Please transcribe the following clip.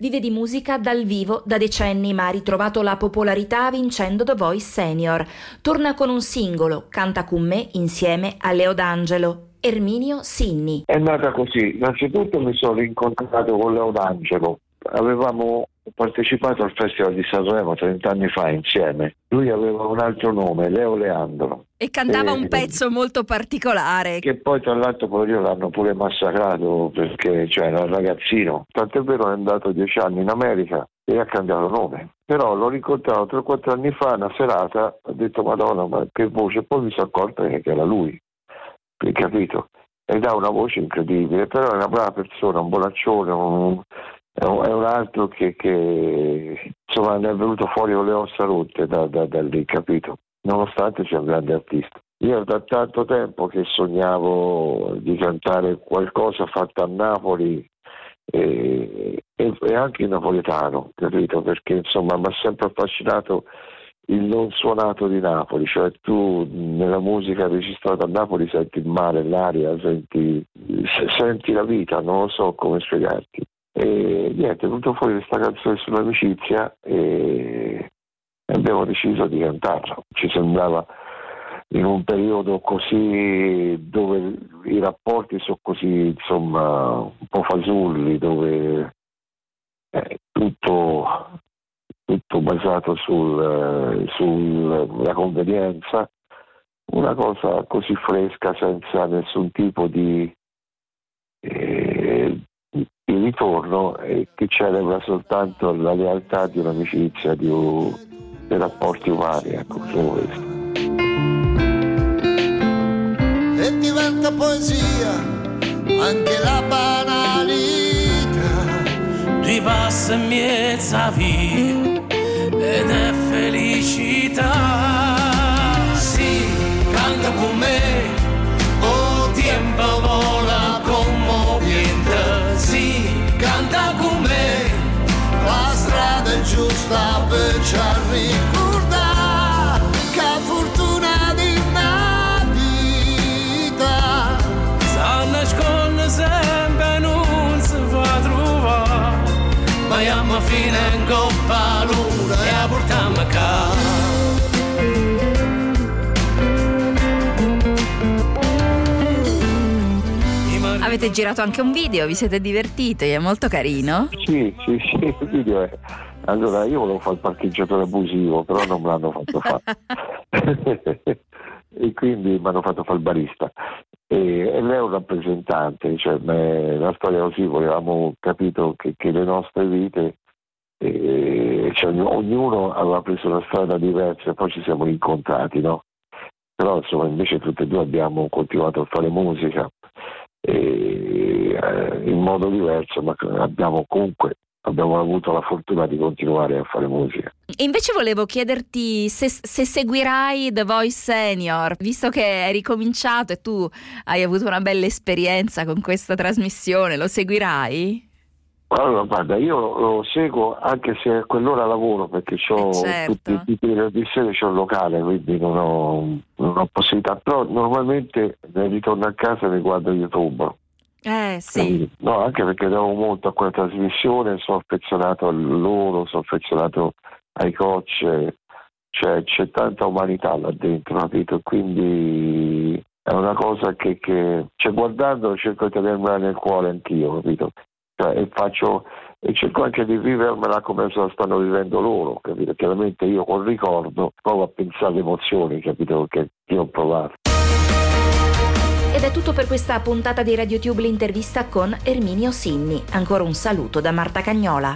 Vive di musica dal vivo da decenni ma ha ritrovato la popolarità vincendo The Voice Senior. Torna con un singolo, Canta con me insieme a Leo D'Angelo. Erminio Sinni. È nata così, innanzitutto mi sono rincontrato con Leo D'Angelo, avevamo partecipato al Festival di Sanremo 30 anni fa insieme. Lui aveva un altro nome, Leo Leandro. E cantava e, un pezzo molto particolare. Che poi tra l'altro poi l'hanno pure massacrato perché cioè, era un ragazzino. Tant'è vero è andato dieci anni in America e ha cambiato nome. Però l'ho rincontrato 3-4 anni fa, una serata, ho detto Madonna, ma che voce, poi mi sono accorto che era lui hai capito? Ed ha una voce incredibile, però è una brava persona, un bonaccione, un, è un altro che, che, insomma ne è venuto fuori con le ossa rotte da, da, da lì, capito? Nonostante sia un grande artista. Io da tanto tempo che sognavo di cantare qualcosa fatto a Napoli e, e, e anche in napoletano, capito? Perché insomma mi ha sempre affascinato il non suonato di Napoli, cioè tu nella musica registrata a Napoli senti il mare, l'aria, senti, senti la vita, non lo so come spiegarti. E niente, è venuto fuori questa canzone sull'amicizia e abbiamo deciso di cantarla. Ci sembrava in un periodo così dove i rapporti sono così insomma un po' fasulli, dove eh, tutto tutto basato sul, sulla convenienza, una cosa così fresca senza nessun tipo di, eh, ritorno e che celebra soltanto la lealtà di un'amicizia, di, un, dei rapporti umani, ecco, solo questo. E diventa poesia anche la banalità di passa in mezzo a via ed è felicità. Sì, canta con me, è giusta per ci ricordare che fortuna di una vita. Sta nasconde sempre non si fa trovare, ma alla fine in coppa lui e la portiamo a casa. Avete girato anche un video, vi siete divertiti, è molto carino? Sì, sì, sì, il video è... Allora, io volevo fare il parcheggiatore abusivo, però non me l'hanno fatto fare. e quindi mi hanno fatto fare il barista. E, e lei è un rappresentante, cioè, la storia così, volevamo capito che, che le nostre vite e cioè, ognuno aveva preso una strada diversa e poi ci siamo incontrati, no? Però insomma invece tutti e due abbiamo continuato a fare musica e, eh, in modo diverso, ma abbiamo comunque abbiamo avuto la fortuna di continuare a fare musica. E invece volevo chiederti se, se, seguirai The Voice Senior, visto che è ricominciato e tu hai avuto una bella esperienza con questa trasmissione, lo seguirai? Allora, guarda, io lo seguo anche se a quell'ora lavoro perché ho eh certo. tutti i tipi di sera, c'ho il locale, quindi non ho, non ho, possibilità. Però normalmente ritorno a casa mi guardo YouTube. Eh sì. No, anche perché devo molto a quella trasmissione, sono affezionato a loro, sono affezionato ai coach, cioè c'è tanta umanità là dentro, capito? Quindi è una cosa che, che cioè, guardando cerco di tenermela nel cuore anch'io, capito? Cioè, e, faccio, e cerco anche di vivermela come se la stanno vivendo loro, capito? Chiaramente io col ricordo provo a pensare alle emozioni, capito? Che io ho provato. Ed è tutto per questa puntata di RadioTube l'intervista con Erminio Sinni. Ancora un saluto da Marta Cagnola.